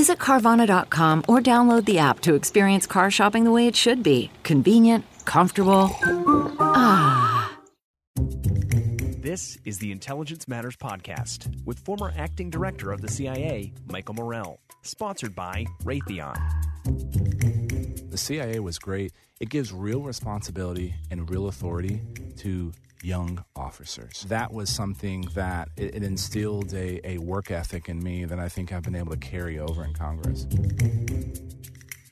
Visit Carvana.com or download the app to experience car shopping the way it should be convenient, comfortable. Ah. This is the Intelligence Matters Podcast with former acting director of the CIA, Michael Morell, sponsored by Raytheon. The CIA was great. It gives real responsibility and real authority to young officers. That was something that it, it instilled a, a work ethic in me that I think I've been able to carry over in Congress.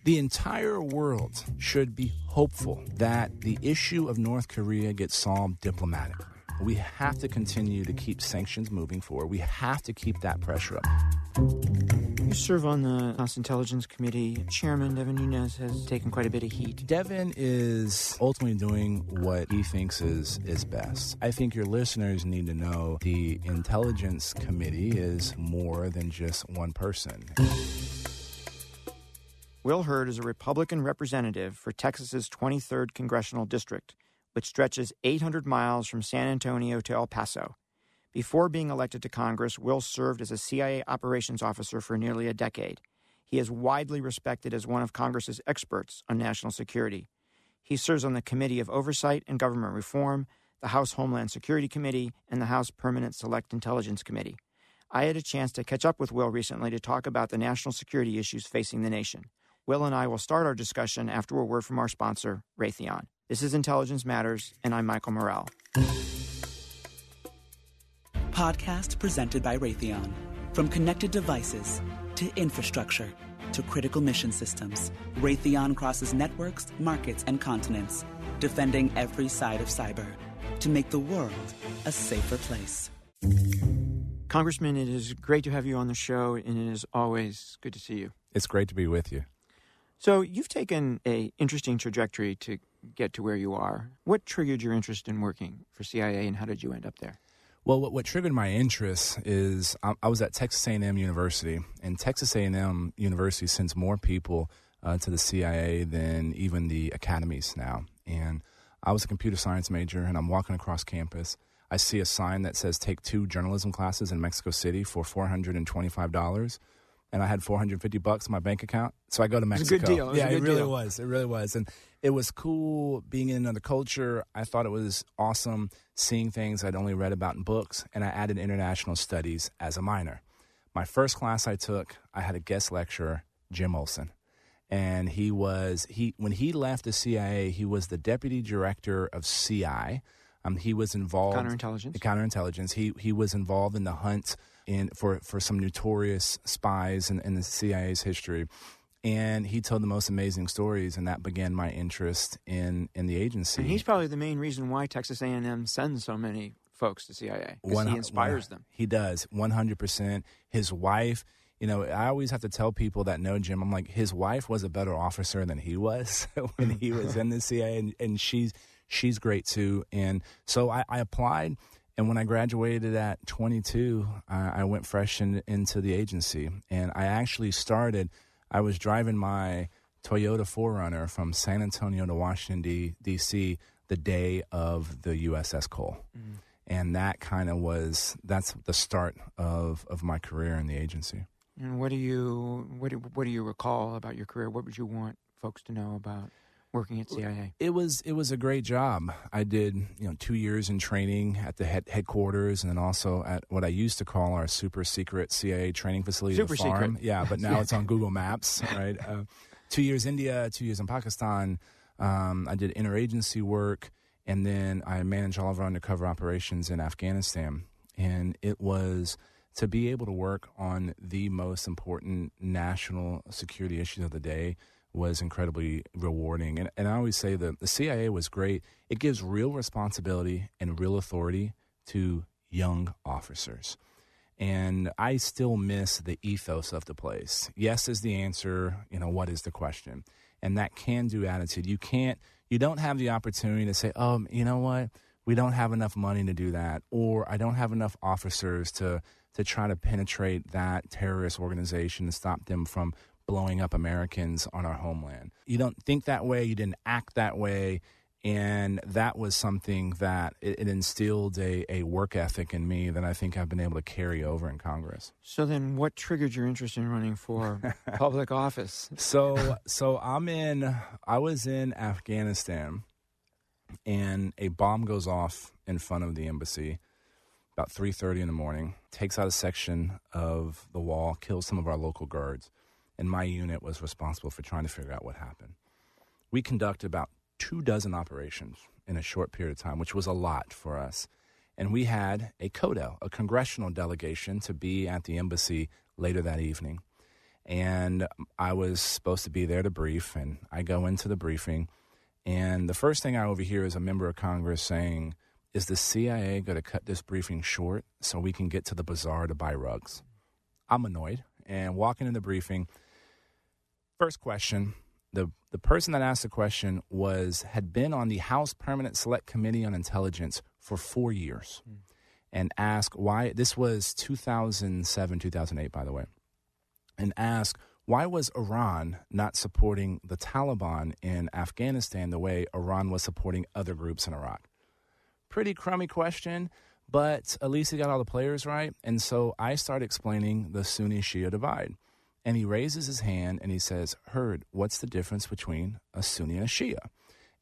The entire world should be hopeful that the issue of North Korea gets solved diplomatically. We have to continue to keep sanctions moving forward. We have to keep that pressure up. You serve on the House Intelligence Committee. Chairman Devin Nunes has taken quite a bit of heat. Devin is ultimately doing what he thinks is is best. I think your listeners need to know the Intelligence Committee is more than just one person. Will Hurd is a Republican representative for Texas's 23rd congressional district, which stretches 800 miles from San Antonio to El Paso. Before being elected to Congress, Will served as a CIA operations officer for nearly a decade. He is widely respected as one of Congress's experts on national security. He serves on the Committee of Oversight and Government Reform, the House Homeland Security Committee, and the House Permanent Select Intelligence Committee. I had a chance to catch up with Will recently to talk about the national security issues facing the nation. Will and I will start our discussion after a word from our sponsor, Raytheon. This is Intelligence Matters, and I'm Michael Morell. Podcast presented by Raytheon. From connected devices to infrastructure to critical mission systems, Raytheon crosses networks, markets, and continents, defending every side of cyber to make the world a safer place. Congressman, it is great to have you on the show, and it is always good to see you. It's great to be with you. So, you've taken a interesting trajectory to get to where you are. What triggered your interest in working for CIA, and how did you end up there? Well, what, what triggered my interest is I, I, was at Texas A&M University, and Texas A&M University sends more people uh, to the CIA than even the academies now. And I was a computer science major, and I'm walking across campus. I see a sign that says take two journalism classes in Mexico City for $425 and I had 450 bucks in my bank account. So I go to Mexico. It was a good deal. It yeah, it really deal. was. It really was. And it was cool being in another culture. I thought it was awesome seeing things I'd only read about in books, and I added international studies as a minor. My first class I took, I had a guest lecturer, Jim Olson. And he was he when he left the CIA, he was the deputy director of CI. Um, he was involved counterintelligence. Counterintelligence. He he was involved in the hunt in for for some notorious spies in, in the CIA's history. And he told the most amazing stories, and that began my interest in in the agency. And he's probably the main reason why Texas A&M sends so many folks to CIA because he inspires them. He does, one hundred percent. His wife, you know, I always have to tell people that know Jim. I'm like, his wife was a better officer than he was when he was in the CIA, and, and she's she's great too. And so I, I applied. And when I graduated at 22, I, I went fresh in, into the agency. And I actually started, I was driving my Toyota 4Runner from San Antonio to Washington, D.C. the day of the USS Cole. Mm-hmm. And that kind of was, that's the start of, of my career in the agency. And what do you what do, what do you recall about your career? What would you want folks to know about working at CIA? It was it was a great job. I did you know two years in training at the head, headquarters, and then also at what I used to call our super secret CIA training facility, super farm. Secret. Yeah, but now it's on Google Maps, right? Uh, two years India, two years in Pakistan. Um, I did interagency work, and then I managed all of our undercover operations in Afghanistan. And it was to be able to work on the most important national security issues of the day was incredibly rewarding. And, and I always say that the CIA was great. It gives real responsibility and real authority to young officers. And I still miss the ethos of the place. Yes is the answer. You know, what is the question? And that can do attitude. You can't, you don't have the opportunity to say, oh, you know what? We don't have enough money to do that. Or I don't have enough officers to, to try to penetrate that terrorist organization and stop them from blowing up Americans on our homeland. You don't think that way. You didn't act that way and that was something that it, it instilled a, a work ethic in me that I think I've been able to carry over in Congress. So then, what triggered your interest in running for public office? So, so I'm in. I was in Afghanistan, and a bomb goes off in front of the embassy about 3:30 in the morning. Takes out a section of the wall, kills some of our local guards, and my unit was responsible for trying to figure out what happened. We conducted about two dozen operations in a short period of time, which was a lot for us. And we had a CODEL, a congressional delegation, to be at the embassy later that evening. And I was supposed to be there to brief, and I go into the briefing. And the first thing I overhear is a member of Congress saying, Is the CIA going to cut this briefing short so we can get to the bazaar to buy rugs? I'm annoyed. And walking in the briefing, first question the the person that asked the question was had been on the House Permanent Select Committee on Intelligence for four years, mm. and asked why this was 2007 2008 by the way, and asked why was Iran not supporting the Taliban in Afghanistan the way Iran was supporting other groups in Iraq? Pretty crummy question, but at least he got all the players right. And so I started explaining the Sunni Shia divide and he raises his hand and he says, Hurd, what's the difference between a Sunni and a Shia?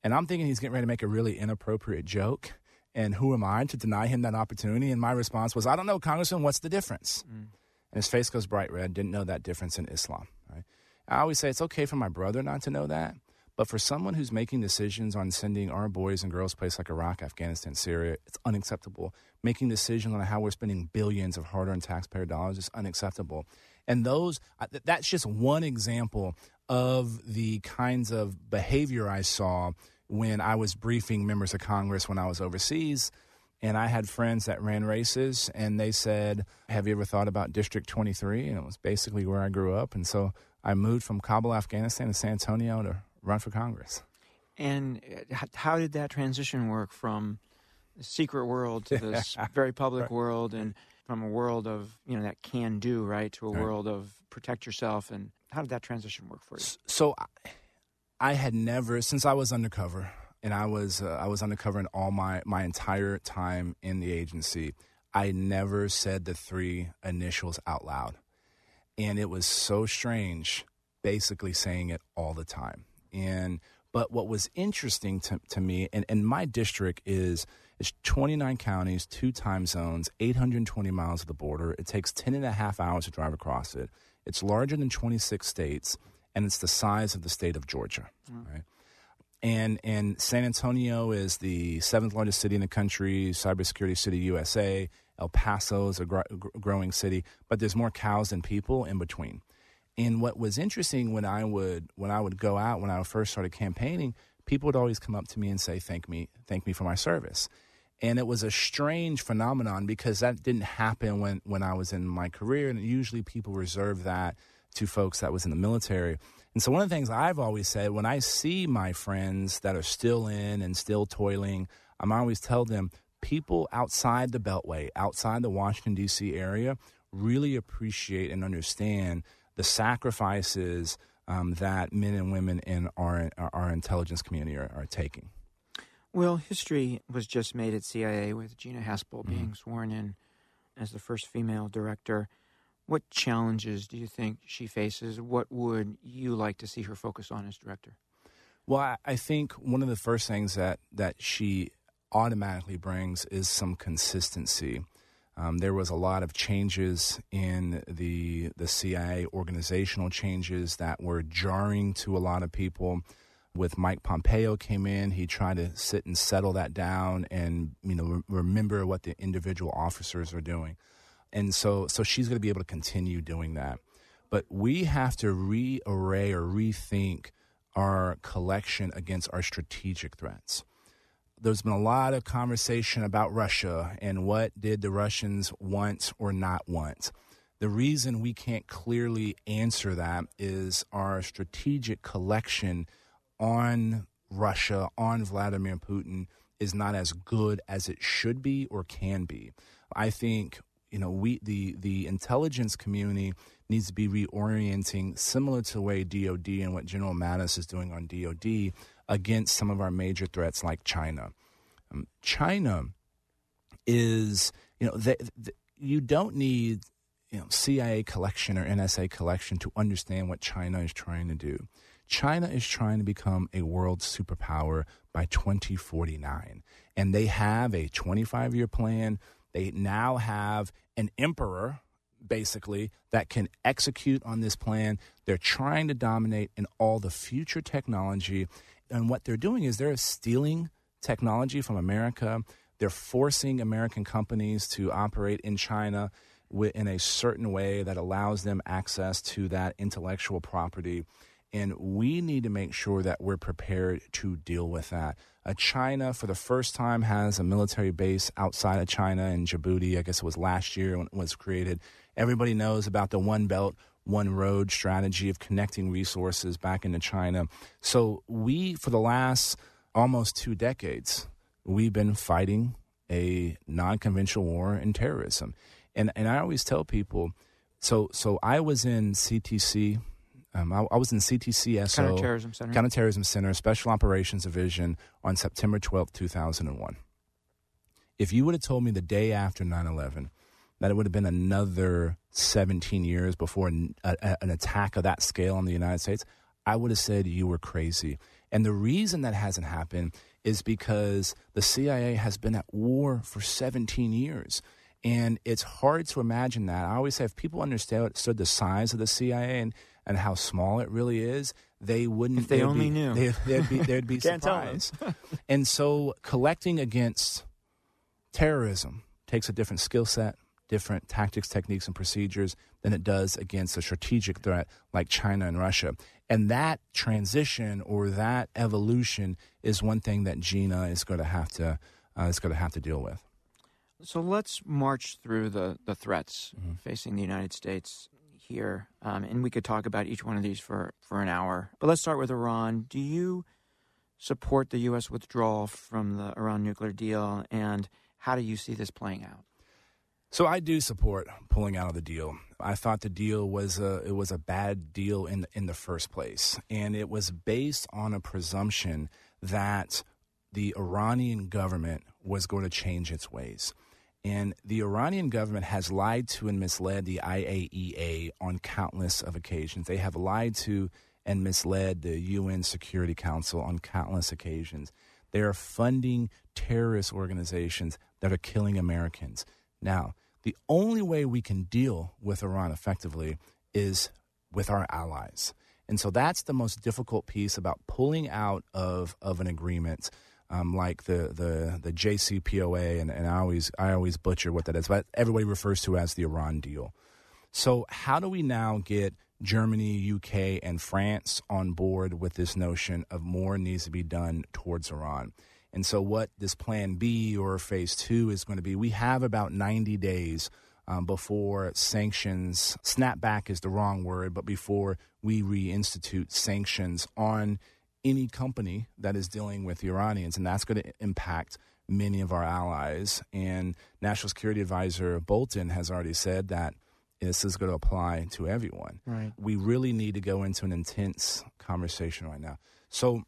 And I'm thinking he's getting ready to make a really inappropriate joke. And who am I to deny him that opportunity? And my response was, I don't know, Congressman, what's the difference? Mm. And his face goes bright red, didn't know that difference in Islam. Right? I always say it's okay for my brother not to know that. But for someone who's making decisions on sending our boys and girls to places like Iraq, Afghanistan, Syria, it's unacceptable. Making decisions on how we're spending billions of hard earned taxpayer dollars is unacceptable. And those, that's just one example of the kinds of behavior I saw when I was briefing members of Congress when I was overseas. And I had friends that ran races, and they said, Have you ever thought about District 23? And it was basically where I grew up. And so I moved from Kabul, Afghanistan to San Antonio to run for Congress. And uh, how did that transition work from the secret world to this very public right. world? And from a world of you know that can do right to a right. world of protect yourself and how did that transition work for you? So i had never since i was undercover and i was uh, i was undercover in all my my entire time in the agency i never said the three initials out loud. And it was so strange basically saying it all the time. And but what was interesting to, to me and, and my district is it's 29 counties, two time zones, 820 miles of the border. It takes 10 and a half hours to drive across it. It's larger than 26 states, and it's the size of the state of Georgia. Mm. Right? And, and San Antonio is the seventh largest city in the country, cybersecurity city USA. El Paso is a gr- growing city, but there's more cows than people in between. And what was interesting when I would when I would go out when I first started campaigning, people would always come up to me and say, "Thank me, thank me for my service." And it was a strange phenomenon because that didn't happen when, when I was in my career, and usually people reserve that to folks that was in the military. And so one of the things I've always said when I see my friends that are still in and still toiling, I'm always tell them people outside the Beltway, outside the Washington D.C. area, really appreciate and understand the sacrifices um, that men and women in our our intelligence community are, are taking. Well, history was just made at CIA with Gina Haspel mm-hmm. being sworn in as the first female director. What challenges do you think she faces? What would you like to see her focus on as director? Well, I, think one of the first things that, that she automatically brings is some consistency. Um, there was a lot of changes in the the CIA organizational changes that were jarring to a lot of people. With Mike Pompeo came in, he tried to sit and settle that down and you know re- remember what the individual officers are doing, and so so she's going to be able to continue doing that. But we have to rearray or rethink our collection against our strategic threats there's been a lot of conversation about Russia and what did the Russians want or not want. The reason we can't clearly answer that is our strategic collection on Russia, on Vladimir Putin, is not as good as it should be or can be. I think you know we the the intelligence community needs to be reorienting similar to the way DoD and what General Mattis is doing on DoD against some of our major threats like China. Um, China is, you know, they, they, you don't need you know, CIA collection or NSA collection to understand what China is trying to do. China is trying to become a world superpower by 2049. And they have a 25 year plan. They now have an emperor, basically, that can execute on this plan. They're trying to dominate in all the future technology. And what they're doing is they're stealing technology from America. They're forcing American companies to operate in China in a certain way that allows them access to that intellectual property. And we need to make sure that we're prepared to deal with that. Uh, China, for the first time, has a military base outside of China in Djibouti. I guess it was last year when it was created. Everybody knows about the One Belt, One Road strategy of connecting resources back into China. So, we, for the last almost two decades, we've been fighting a non-conventional war and terrorism. And and I always tell people, so so I was in CTC. Um, I, I, was in CTCSO, Counterterrorism Center. Counterterrorism Center, Special Operations Division on September 12, 2001. If you would have told me the day after 9 11 that it would have been another 17 years before an, a, an attack of that scale on the United States, I would have said you were crazy. And the reason that hasn't happened is because the CIA has been at war for 17 years. And it's hard to imagine that. I always say if people understood the size of the CIA and, and how small it really is, they wouldn't. If they only be, knew, they, would be they'd be surprised. and so, collecting against terrorism takes a different skill set, different tactics, techniques, and procedures than it does against a strategic threat like China and Russia. And that transition or that evolution is one thing that Gina is going to have to uh, is going to have to deal with. So let's march through the the threats mm-hmm. facing the United States here, um, and we could talk about each one of these for for an hour. But let's start with Iran. Do you support the U.S. withdrawal from the Iran nuclear deal, and how do you see this playing out? So I do support pulling out of the deal. I thought the deal was a it was a bad deal in in the first place, and it was based on a presumption that the Iranian government was going to change its ways. And the Iranian government has lied to and misled the IAEA on countless of occasions. They have lied to and misled the UN Security Council on countless occasions. They are funding terrorist organizations that are killing Americans. Now, the only way we can deal with Iran effectively is with our allies. And so that's the most difficult piece about pulling out of, of an agreement. Um, like the, the, the JCPOA, and, and I always I always butcher what that is, but everybody refers to as the Iran deal. So how do we now get Germany, UK, and France on board with this notion of more needs to be done towards Iran? And so, what this plan B or phase two is going to be, we have about 90 days um, before sanctions, snapback is the wrong word, but before we reinstitute sanctions on any company that is dealing with the Iranians. And that's going to impact many of our allies. And National Security Advisor Bolton has already said that this is going to apply to everyone. Right. We really need to go into an intense conversation right now. So,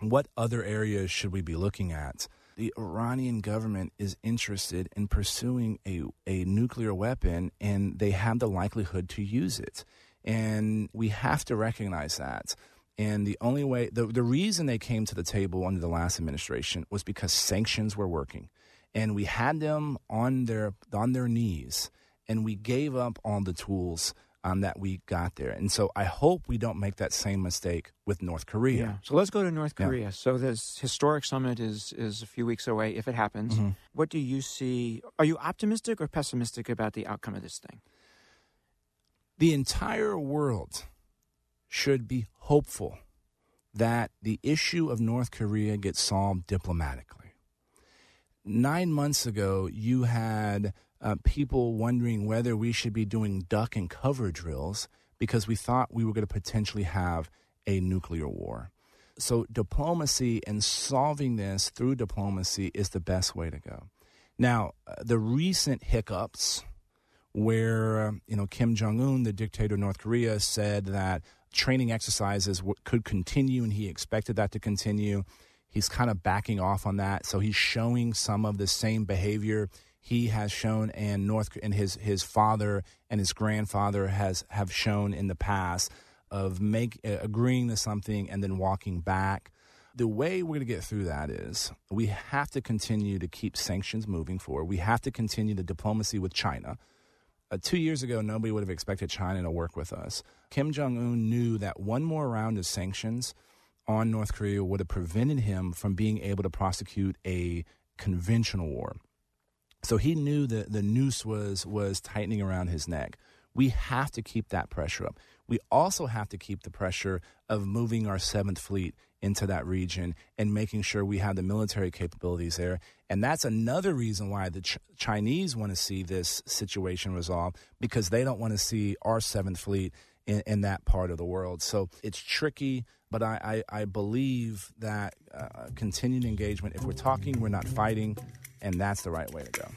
what other areas should we be looking at? The Iranian government is interested in pursuing a, a nuclear weapon and they have the likelihood to use it. And we have to recognize that. And the only way, the, the reason they came to the table under the last administration was because sanctions were working. And we had them on their, on their knees, and we gave up on the tools um, that we got there. And so I hope we don't make that same mistake with North Korea. Yeah. So let's go to North Yeah. Korea. So this historic summit is is a few weeks away if it happens. Mm-hmm. What do you see? Are you optimistic or pessimistic about the outcome of this thing? The entire world should be hopeful that the issue of North Korea gets solved diplomatically. Nine months ago, you had uh, people wondering whether we should be doing duck and cover drills because we thought we were going to potentially have a nuclear war. So, diplomacy and solving this through diplomacy is the best way to go. Now, uh, the recent hiccups where you know Kim Jong Un, the dictator of North Korea, said that training exercises could continue, and he expected that to continue. He's kind of backing off on that, so he's showing some of the same behavior he has shown, and North and his his father and his grandfather has have shown in the past of make uh, agreeing to something and then walking back. The way we're going to get through that is we have to continue to keep sanctions moving forward. We have to continue the diplomacy with China. Uh, two years ago, nobody would have expected China to work with us. Kim Jong un knew that one more round of sanctions on North Korea would have prevented him from being able to prosecute a conventional war. So he knew that the noose was was tightening around his neck. We have to keep that pressure up. We also have to keep the pressure of moving our Seventh Fleet into that region and making sure we have the military capabilities there. And that's another reason why the Ch- Chinese want to see this situation resolved because they don't want to see our Seventh Fleet in, in that part of the world. So it's tricky, but I, I, I believe that uh, continued engagement, if we're talking, we're not fighting, and that's the right way to go.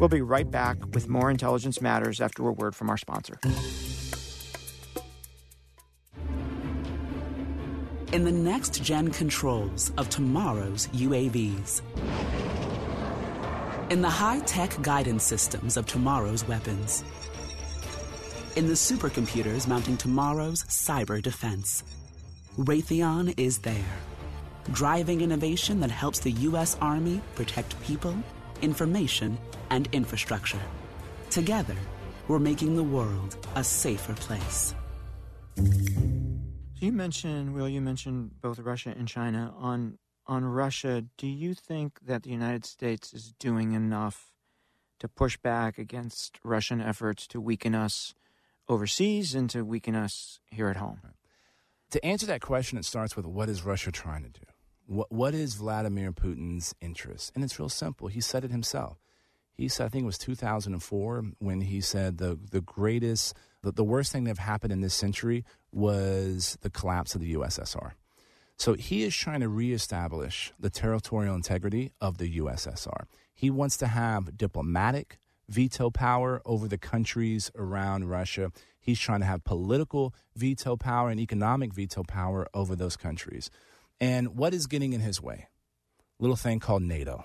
We'll be right back with more Intelligence Matters after a word from our sponsor. in the next gen controls of tomorrow's UAVs. In the high tech guidance systems of tomorrow's weapons. In the supercomputers mounting tomorrow's cyber defense. Raytheon is there, driving innovation that helps the U.S. Army protect people, information, and infrastructure. Together, we're making the world a safer place. You mentioned, Will, you mentioned both Russia and China. On on Russia, do you think that the United States is doing enough to push back against Russian efforts to weaken us overseas and to weaken us here at home? To answer that question, it starts with what is Russia trying to do? What, what is Vladimir Putin's interest? And it's real simple. He said it himself. He said, I think it was 2004 when he said the, the greatest, the, the worst thing that have happened in this century was the collapse of the USSR. So he is trying to reestablish the territorial integrity of the USSR. He wants to have diplomatic veto power over the countries around Russia. He's trying to have political veto power and economic veto power over those countries. And what is getting in his way? A little thing called NATO.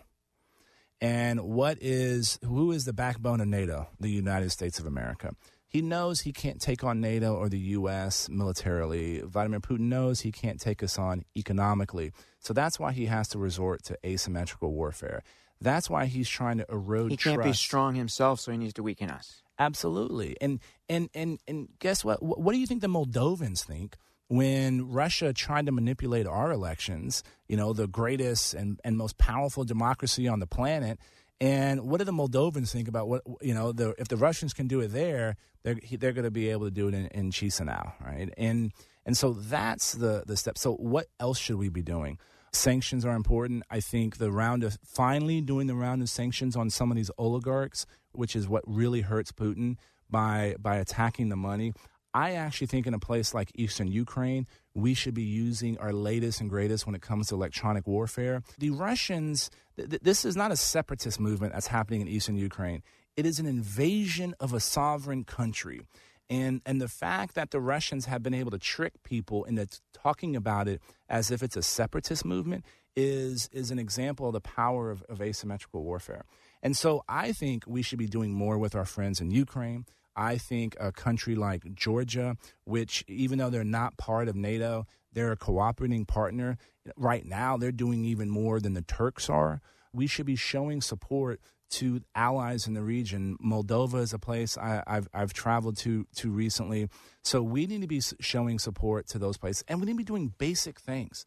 And what is who is the backbone of NATO? The United States of America. He knows he can't take on NATO or the U.S. militarily. Vladimir Putin knows he can't take us on economically. So that's why he has to resort to asymmetrical warfare. That's why he's trying to erode He can't be strong himself, so he needs to weaken us. Absolutely. And and and and guess what? What do you think the Moldovans think when Russia tried to manipulate our elections? You know, the greatest and, and most powerful democracy on the planet. And what do the Moldovans think about what you know? The, if the Russians can do it there, they're they're going to be able to do it in, in Chisinau, right? And and so that's the the step. So what else should we be doing? Sanctions are important. I think the round of finally doing the round of sanctions on some of these oligarchs, which is what really hurts Putin by by attacking the money. I actually think in a place like Eastern Ukraine, we should be using our latest and greatest when it comes to electronic warfare. The Russians, th- th- this is not a separatist movement that's happening in Eastern Ukraine. It is an invasion of a sovereign country. And, and the fact that the Russians have been able to trick people into talking about it as if it's a separatist movement is, is an example of the power of, of asymmetrical warfare. And so I think we should be doing more with our friends in Ukraine. I think a country like Georgia, which even though they're not part of NATO, they're a cooperating partner. Right now, they're doing even more than the Turks are. We should be showing support to allies in the region. Moldova is a place I, have I've traveled to to recently. So we need to be showing support to those places, and we need to be doing basic things.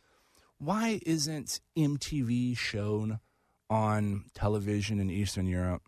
Why isn't MTV shown on television in Eastern Europe?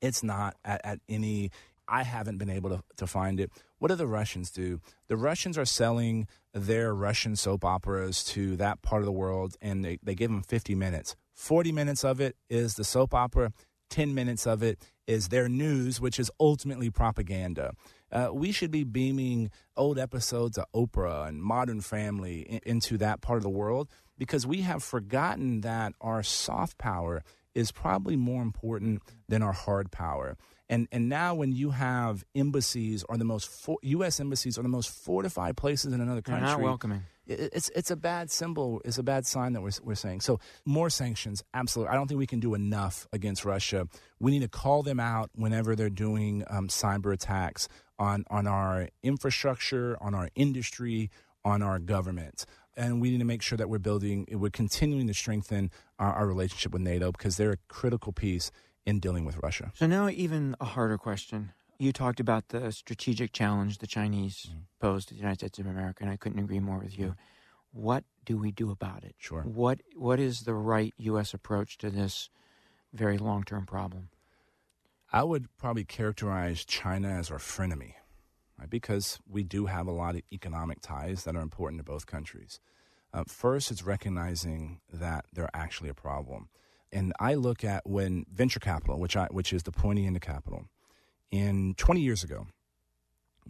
It's not at, at any. I haven't been able to, to find it. What do the Russians do? The Russians are selling their Russian soap operas to that part of the world, and they, they give them 50 minutes. 40 minutes of it is the soap opera, 10 minutes of it is their news, which is ultimately propaganda. Uh, we should be beaming old episodes of Oprah and Modern Family in, into that part of the world because we have forgotten that our soft power is probably more important than our hard power. And and now when you have embassies are the most for, U.S. embassies are the most fortified places in another country. They're not welcoming. It's it's a bad symbol. It's a bad sign that we're we're saying. So more sanctions, absolutely. I don't think we can do enough against Russia. We need to call them out whenever they're doing um, cyber attacks on on our infrastructure, on our industry, on our government and we need to make sure that we're building, we're continuing to strengthen our, our, relationship with NATO because they're a critical piece in dealing with Russia. So now, even a harder question. You talked about the strategic challenge the Chinese mm. pose to the United States of America, and I couldn't agree more with you. Mm. What do we do about it? Sure. What What is the right U.S. approach to this very long term problem? I would probably characterize China as our frenemy, right? Because we do have a lot of economic ties that are important to both countries. Uh, first, it's recognizing that they're actually a problem and I look at when venture capital, which I which is the pointy end of capital, in 20 years ago,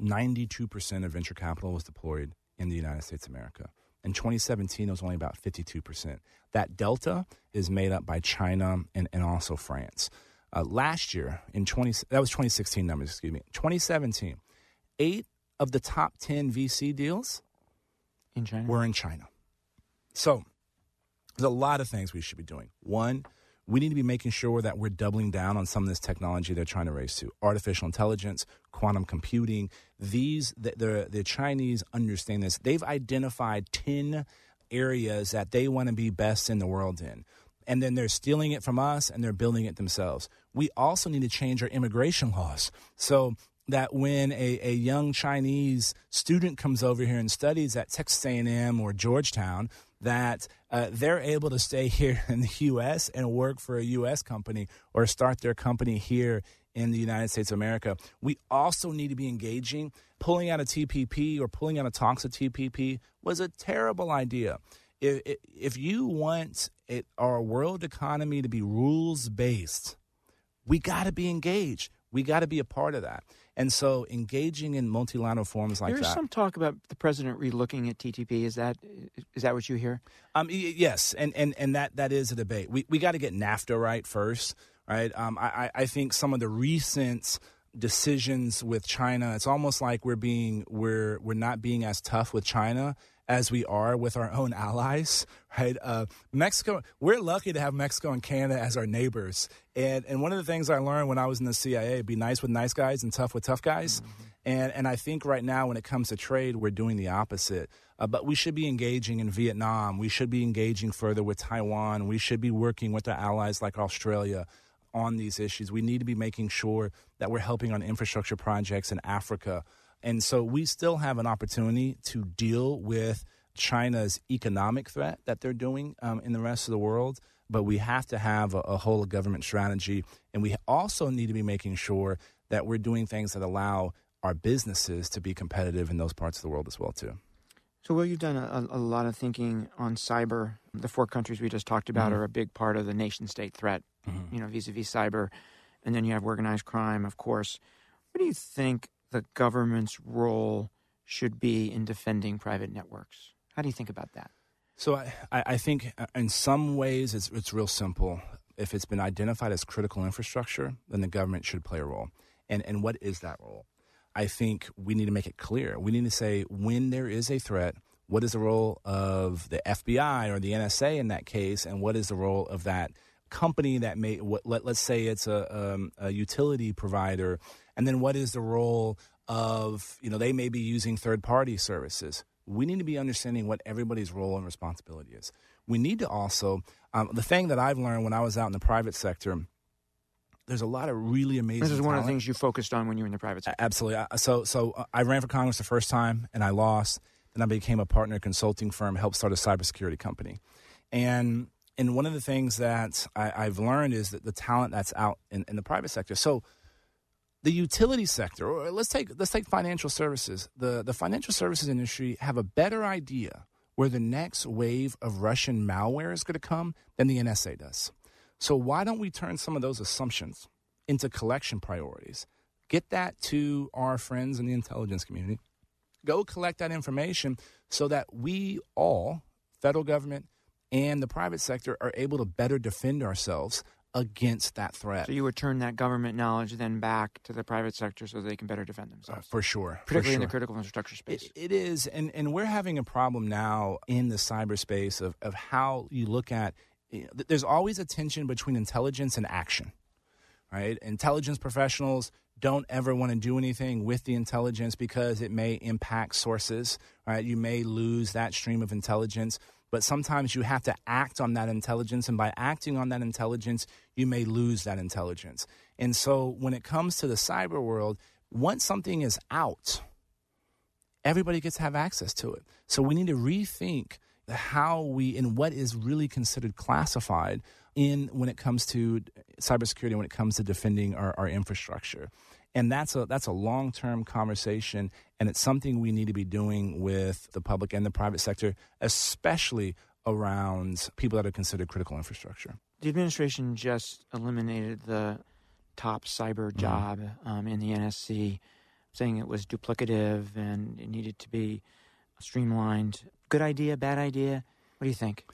92% of venture capital was deployed in the United States of America. In 2017, it was only about 52%. That delta is made up by China and, and also France. Uh, last year, in 20, that was 2016 numbers, excuse me. 2017, eight of the top 10 VC deals in China were in China. So there's a lot of things we should be doing. One, we need to be making sure that we're doubling down on some of this technology they're trying to race to. Artificial intelligence quantum computing these the, the, the chinese understand this. They've identified 10 areas that they want to be best in the world in. And then they're stealing it from us and they're building it themselves. We also need to change our immigration laws. So that when a, a young Chinese student comes over here and studies at Texas A&M or Georgetown, that uh, they're able to stay here in the U.S. and work for a U.S. company or start their company here in the United States of America. We also need to be engaging. Pulling out a TPP or pulling out a talks of TPP was a terrible idea. If, if you want it, our world economy to be rules based, we got to be engaged. We got to be a part of that. And so engaging in multilateral forums like There's that. There's some talk about the president relooking at TTP. Is that is that what you hear? Um, yes, and, and, and that, that is a debate. We, we got to get NAFTA right first, right? Um, I, I think some of the recent decisions with China, it's almost like we're being we're we're not being as tough with China as we are with our own allies, right? Uh, Mexico, we're lucky to have Mexico and Canada as our neighbors. And, and one of the things I learned when I was in the CIA, be nice with nice guys and tough with tough guys. Mm-hmm. And, and I think right now, when it comes to trade, we're doing the opposite. Uh, but we should be engaging in Vietnam. We should be engaging further with Taiwan. We should be working with our allies like Australia on these issues. We need to be making sure that we're helping on infrastructure projects in Africa. And so we still have an opportunity to deal with China's economic threat that they're doing um, in the rest of the world. But we have to have a, a whole government strategy. And we also need to be making sure that we're doing things that allow our businesses to be competitive in those parts of the world as well, too. So, Will, you've done a, a lot of thinking on cyber. The four countries we just talked about mm-hmm. are a big part of the nation state threat, mm-hmm. you know, vis a vis cyber. And then you have organized crime, of course. What do you think the government's role should be in defending private networks. How do you think about that? So I, I think uh, in some ways it's, it's real simple. If it's been identified as critical infrastructure, then the government should play a role. And, and what is that role? I think we need to make it clear. We need to say when there is a threat, what is the role of the FBI or the NSA in that case, and what is the role of that company that may what, let, us say it's a, um, a utility provider And then what is the role of, you know, they may be using third party services. We need to be understanding what everybody's role and responsibility is. We need to also, um, the thing that I've learned when I was out in the private sector, there's a lot of really amazing. This is one talent. of the things you focused on when you were in the private sector. Absolutely. So, so uh, I ran for Congress the first time and I lost. Then I became a partner consulting firm, helped start a cybersecurity company. And and one of the things that I, I've learned is that the talent that's out in, in the private sector. So the utility sector, or let's take let's take financial services. The the financial services industry have a better idea where the next wave of Russian malware is going to come than the NSA does. So why don't we turn some of those assumptions into collection priorities? Get that to our friends in the intelligence community. Go collect that information so that we all, federal government and the private sector, are able to better defend ourselves against that threat. So you would turn that government knowledge then back to the private sector so they can better defend Uh, themselves, for sure. for particularly in the critical infrastructure space. It, it is, and, and we're having a problem now in the cyberspace of, of how you look at. You know, there's always a tension between intelligence and action, right? Intelligence professionals don't ever want to do anything with the intelligence because it may impact sources, right? You may lose that stream of intelligence, but sometimes you have to act on that intelligence, and by acting on that intelligence, you may lose that intelligence. And so, when it comes to the cyber world, once something is out, everybody gets to have access to it. So we need to rethink how we and what is really considered classified in when it comes to cybersecurity, when it comes to defending our, our infrastructure. And that's a that's a long term conversation, and it's something we need to be doing with the public and the private sector, especially around people that are considered critical infrastructure. The administration just eliminated the top cyber Mm-hmm. job um, in the NSC, saying it was duplicative and it needed to be streamlined. Good idea, bad idea? What do you think?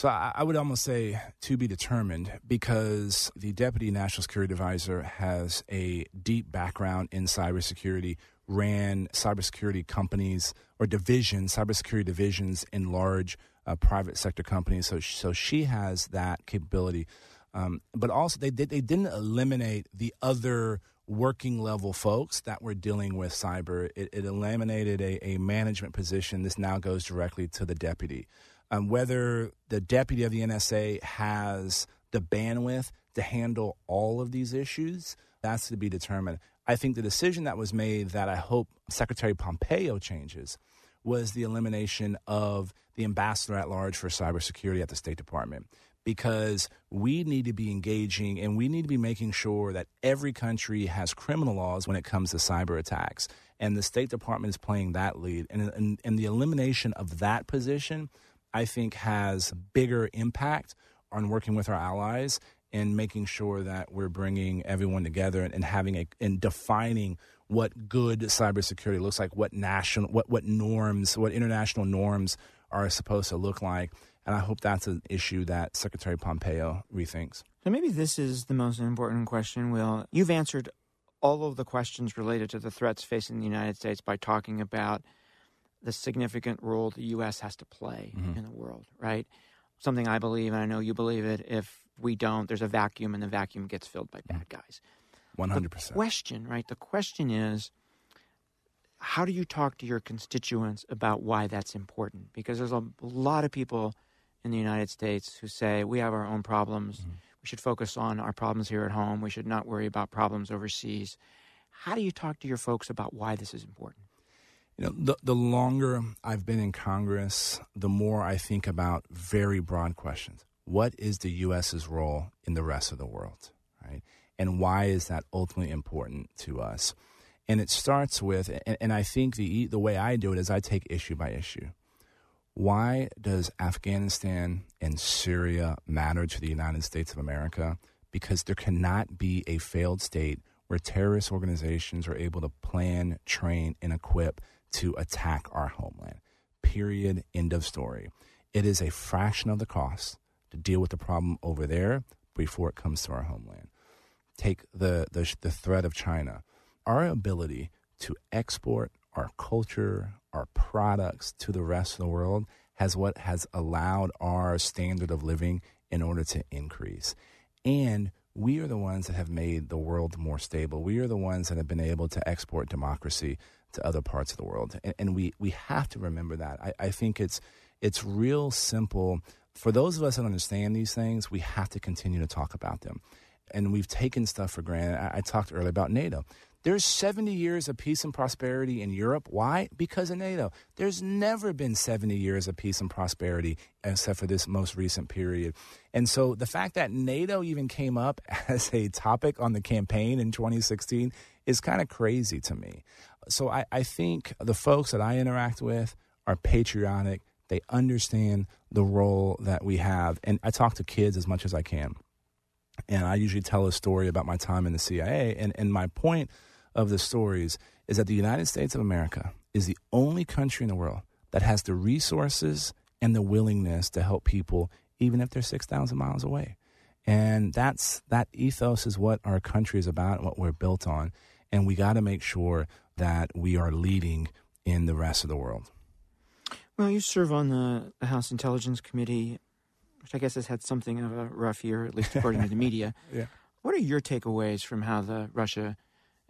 So I, I would almost say to be determined because the deputy national security advisor has a deep background in cybersecurity, ran cybersecurity companies or divisions, cybersecurity divisions in large uh, private sector companies. So so she has that capability. Um, but also they did they didn't eliminate the other working level folks that were dealing with cyber. It, it eliminated a, a management position. This now goes directly to the deputy. Um, whether the deputy of the NSA has the bandwidth to handle all of these issues, that's to be determined. I think the decision that was made that I hope Secretary Pompeo changes was the elimination of the ambassador at large for cybersecurity at the State Department because we need to be engaging and we need to be making sure that every country has criminal laws when it comes to cyber attacks. And the State Department is playing that lead. And, and, and the elimination of that position, I think, has bigger impact on working with our allies and making sure that we're bringing everyone together and, and having a and defining what good cybersecurity looks like, what national, what what norms, what international norms are supposed to look like. And I hope that's an issue that Secretary Pompeo rethinks. So maybe this is the most important question, Will. You've answered all of the questions related to the threats facing the United States by talking about the significant role the U.S. has to play mm-hmm. in the world, right? Something I believe, and I know you believe it. If we don't, there's a vacuum, and the vacuum gets filled by bad mm-hmm. guys. One hundred The percent. question, right? The question is, how do you talk to your constituents about why that's important? Because there's a lot of people in the United States who say we have our own problems. Mm-hmm. We should focus on our problems here at home. We should not worry about problems overseas. How do you talk to your folks about why this is important? You know, the the longer I've been in Congress, the more I think about very broad questions. What is the U.S.'s role in the rest of the world, right? And why is that ultimately important to us? And it starts with, and, and I think the the way I do it is I take issue by issue. Why does Afghanistan and Syria matter to the United States of America? Because there cannot be a failed state where terrorist organizations are able to plan, train, and equip to attack our homeland. Period. End of story. It is a fraction of the cost to deal with the problem over there before it comes to our homeland. Take the, the, the threat of China. Our ability to export our culture, our products to the rest of the world has what has allowed our standard of living in order to increase. And we are the ones that have made the world more stable. We are the ones that have been able to export democracy to other parts of the world. And, and we, we have to remember that. I, I think it's, it's real simple. For those of us that understand these things, we have to continue to talk about them. And we've taken stuff for granted. I, I talked earlier about NATO. There's 70 years of peace and prosperity in Europe. Why? Because of NATO. There's never been 70 years of peace and prosperity except for this most recent period. And so the fact that NATO even came up as a topic on the campaign in 2016 is kind of crazy to me. So I, I think the folks that I interact with are patriotic. They understand the role that we have. And I talk to kids as much as I can. And I usually tell a story about my time in the CIA. And, and my point of the stories is that the United States of America is the only country in the world that has the resources and the willingness to help people, even if they're 6,000 miles away. And that's that ethos is what our country is about and what we're built on. And we got to make sure that we are leading in the rest of the world. Well, you serve on the, House Intelligence Committee, which I guess has had something of a rough year, at least according to the media. Yeah. What are your takeaways from how the Russia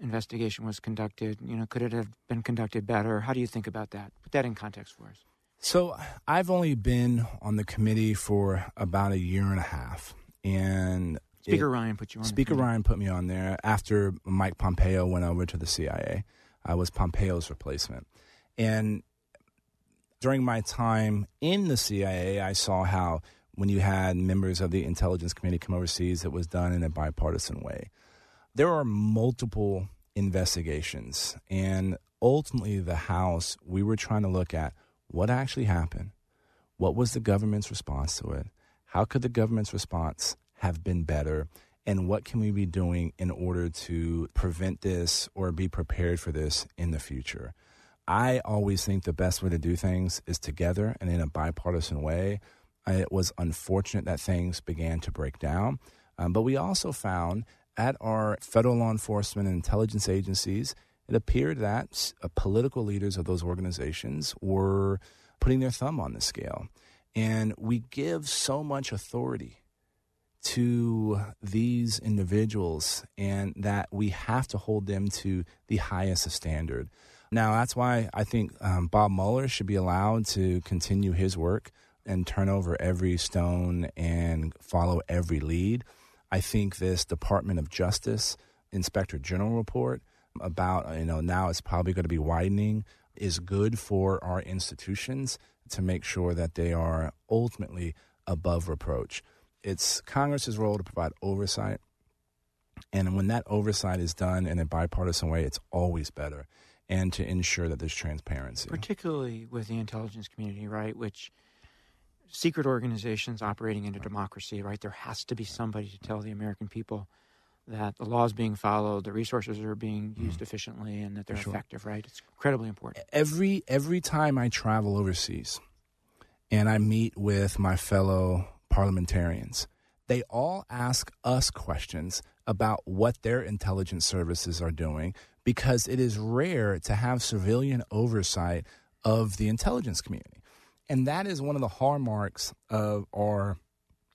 investigation was conducted? You know, could it have been conducted better? How do you think about that? Put that in context for us. So I've only been on the committee for about a year and a half, and Speaker it, Ryan put you on. Speaker Ryan put me on there after Mike Pompeo went over to the CIA. I was Pompeo's replacement, and during my time in the CIA, I saw how when you had members of the intelligence committee come overseas, it was done in a bipartisan way there are multiple investigations. And ultimately, the House, we were trying to look at what actually happened, what was the government's response to it, how could the government's response have been better, and what can we be doing in order to prevent this or be prepared for this in the future. I always think the best way to do things is together and in a bipartisan way. It was unfortunate that things began to break down, um, but we also found at our federal law enforcement and intelligence agencies, it appeared that uh, political leaders of those organizations were putting their thumb on the scale. And we give so much authority to these individuals and that we have to hold them to the highest standard. Now, that's why I think um, Bob Mueller should be allowed to continue his work and turn over every stone and follow every lead. I think this Department of Justice Inspector General report about, you know, now it's probably going to be widening is good for our institutions to make sure that they are ultimately above reproach. It's Congress's role to provide oversight. And when that oversight is done in a bipartisan way, it's always better. And to ensure that there's transparency. Particularly with the intelligence community, right? Which secret organizations operating in a democracy, right? There has to be somebody to tell the American people that the law is being followed, the resources are being used mm. efficiently, and that they're sure. effective, right? It's incredibly important. Every every time I travel overseas and I meet with my fellow parliamentarians, they all ask us questions about what their intelligence services are doing because it is rare to have civilian oversight of the intelligence community. And that is one of the hallmarks of our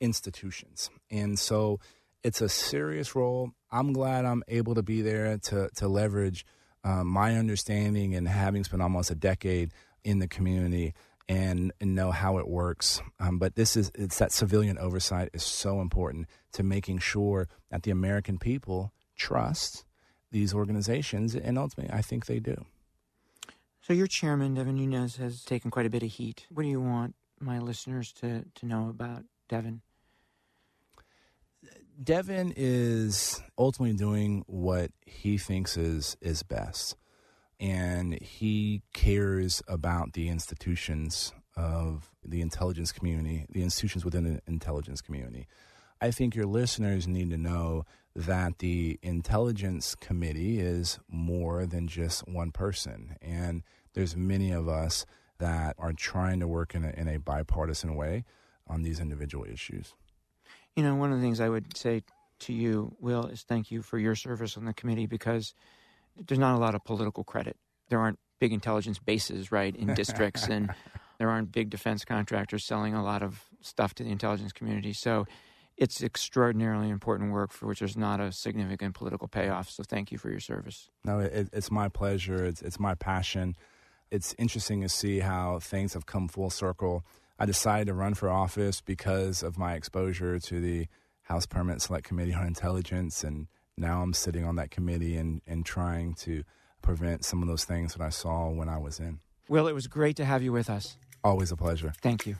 institutions. And so it's a serious role. I'm glad I'm able to be there to, to leverage um, my understanding and having spent almost a decade in the community and, and know how it works. Um, but this is it's that civilian oversight is so important to making sure that the American people trust these organizations, and ultimately, I think they do. So your chairman, Devin Nunes, has taken quite a bit of heat. What do you want my listeners to, to know about Devin? Devin is ultimately doing what he thinks is is best, and he cares about the institutions of the intelligence community, the institutions within the intelligence community. I think your listeners need to know that the intelligence committee is more than just one person and there's many of us that are trying to work in a, in a bipartisan way on these individual issues you know one of the things i would say to you will is thank you for your service on the committee because there's not a lot of political credit there aren't big intelligence bases right in districts and there aren't big defense contractors selling a lot of stuff to the intelligence community so it's extraordinarily important work for which there's not a significant political payoff. So thank you for your service. No, it, it's my pleasure. It's, it's my passion. It's interesting to see how things have come full circle. I decided to run for office because of my exposure to the House Permanent Select Committee on Intelligence, and now I'm sitting on that committee and, and trying to prevent some of those things that I saw when I was in. Will, it was great to have you with us. Always a pleasure. Thank you.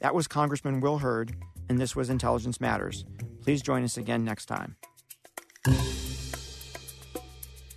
That was Congressman Will Hurd, and this was Intelligence Matters. Please join us again next time.